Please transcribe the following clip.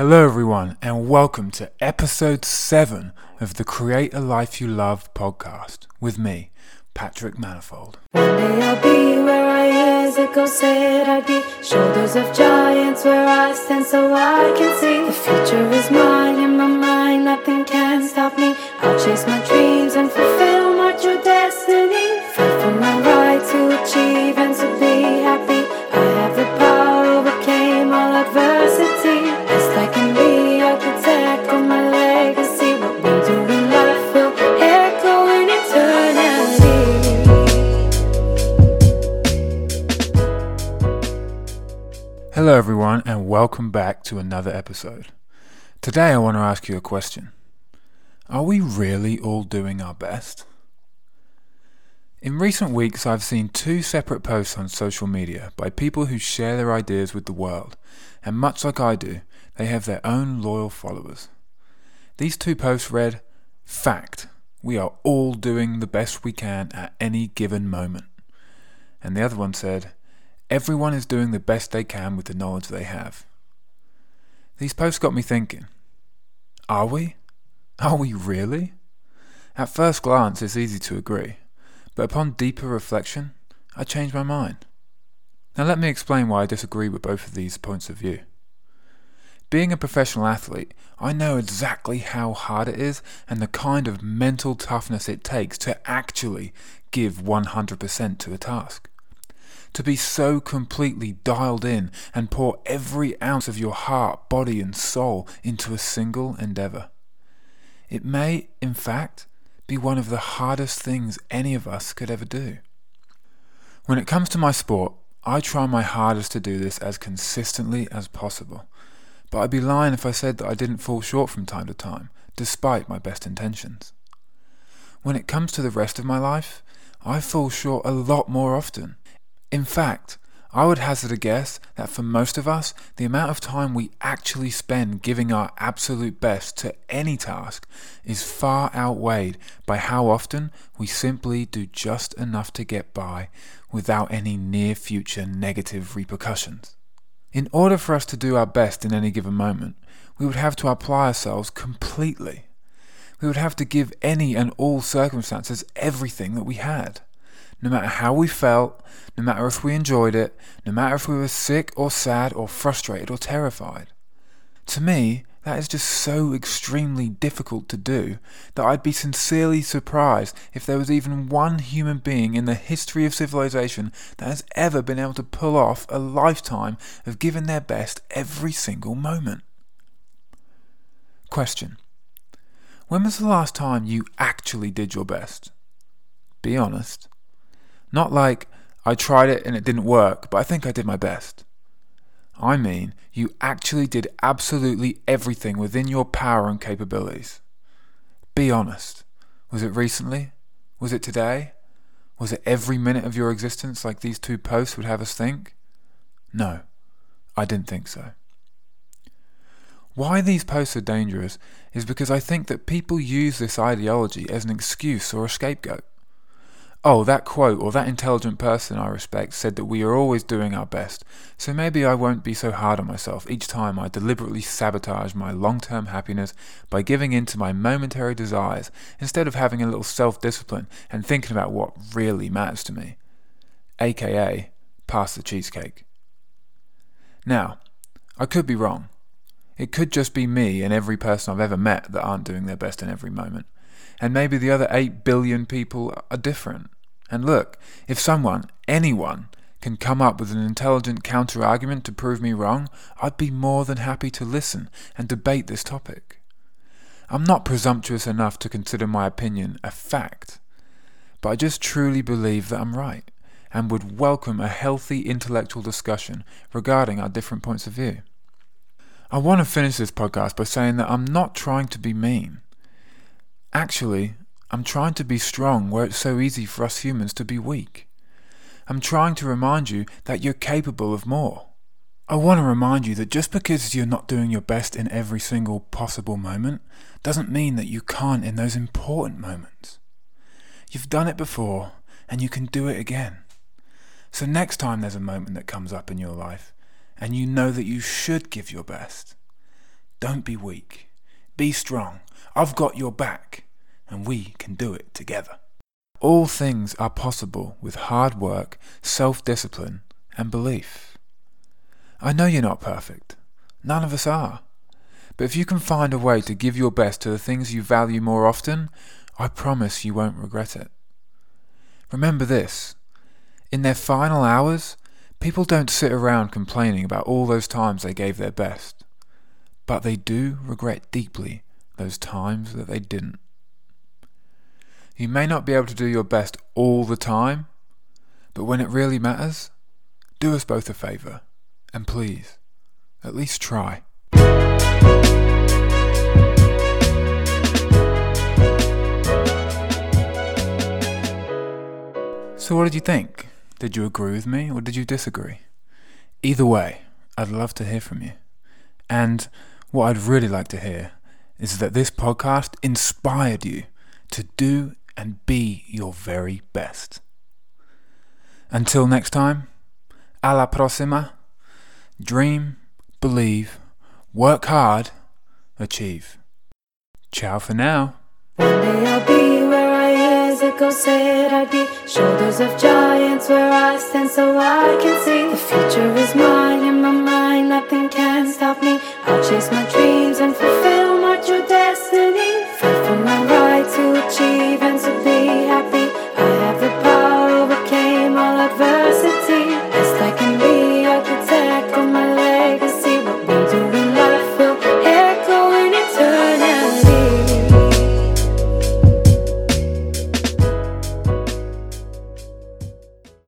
Hello, everyone, and welcome to episode 7 of the Create a Life You Love podcast with me, Patrick Manifold. One day I'll be where I said I'd be. Shoulders of giants where I stand so I can see. The future is mine in my mind, nothing can stop me. I'll chase my dreams and fulfill Hello, everyone, and welcome back to another episode. Today, I want to ask you a question Are we really all doing our best? In recent weeks, I've seen two separate posts on social media by people who share their ideas with the world, and much like I do, they have their own loyal followers. These two posts read Fact, we are all doing the best we can at any given moment. And the other one said, Everyone is doing the best they can with the knowledge they have. These posts got me thinking Are we? Are we really? At first glance, it's easy to agree, but upon deeper reflection, I change my mind. Now, let me explain why I disagree with both of these points of view. Being a professional athlete, I know exactly how hard it is and the kind of mental toughness it takes to actually give 100% to a task. To be so completely dialed in and pour every ounce of your heart, body, and soul into a single endeavor. It may, in fact, be one of the hardest things any of us could ever do. When it comes to my sport, I try my hardest to do this as consistently as possible. But I'd be lying if I said that I didn't fall short from time to time, despite my best intentions. When it comes to the rest of my life, I fall short a lot more often. In fact, I would hazard a guess that for most of us, the amount of time we actually spend giving our absolute best to any task is far outweighed by how often we simply do just enough to get by without any near future negative repercussions. In order for us to do our best in any given moment, we would have to apply ourselves completely. We would have to give any and all circumstances everything that we had. No matter how we felt, no matter if we enjoyed it, no matter if we were sick or sad or frustrated or terrified. To me, that is just so extremely difficult to do that I'd be sincerely surprised if there was even one human being in the history of civilization that has ever been able to pull off a lifetime of giving their best every single moment. Question When was the last time you actually did your best? Be honest. Not like, I tried it and it didn't work, but I think I did my best. I mean, you actually did absolutely everything within your power and capabilities. Be honest. Was it recently? Was it today? Was it every minute of your existence like these two posts would have us think? No, I didn't think so. Why these posts are dangerous is because I think that people use this ideology as an excuse or a scapegoat oh, that quote or that intelligent person I respect said that we are always doing our best, so maybe I won't be so hard on myself each time I deliberately sabotage my long term happiness by giving in to my momentary desires instead of having a little self discipline and thinking about what really matters to me. AKA, pass the cheesecake. Now, I could be wrong. It could just be me and every person I've ever met that aren't doing their best in every moment and maybe the other 8 billion people are different. And look, if someone, anyone, can come up with an intelligent counter argument to prove me wrong, I'd be more than happy to listen and debate this topic. I'm not presumptuous enough to consider my opinion a fact, but I just truly believe that I'm right and would welcome a healthy intellectual discussion regarding our different points of view. I want to finish this podcast by saying that I'm not trying to be mean. Actually, I'm trying to be strong where it's so easy for us humans to be weak. I'm trying to remind you that you're capable of more. I want to remind you that just because you're not doing your best in every single possible moment doesn't mean that you can't in those important moments. You've done it before and you can do it again. So next time there's a moment that comes up in your life and you know that you should give your best, Don't be weak. Be strong. I've got your back, and we can do it together. All things are possible with hard work, self discipline, and belief. I know you're not perfect. None of us are. But if you can find a way to give your best to the things you value more often, I promise you won't regret it. Remember this in their final hours, people don't sit around complaining about all those times they gave their best, but they do regret deeply those times that they didn't. You may not be able to do your best all the time, but when it really matters, do us both a favour, and please, at least try. So, what did you think? Did you agree with me or did you disagree? Either way, I'd love to hear from you. And what I'd really like to hear is that this podcast inspired you to do and be your very best. Until next time, a la próxima, dream, believe, work hard, achieve. Ciao for now. One day I'll be where I years ago said I'd be. Shoulders of giants where I stand so I can see. The future is nothing can stop me. I'll chase my dreams.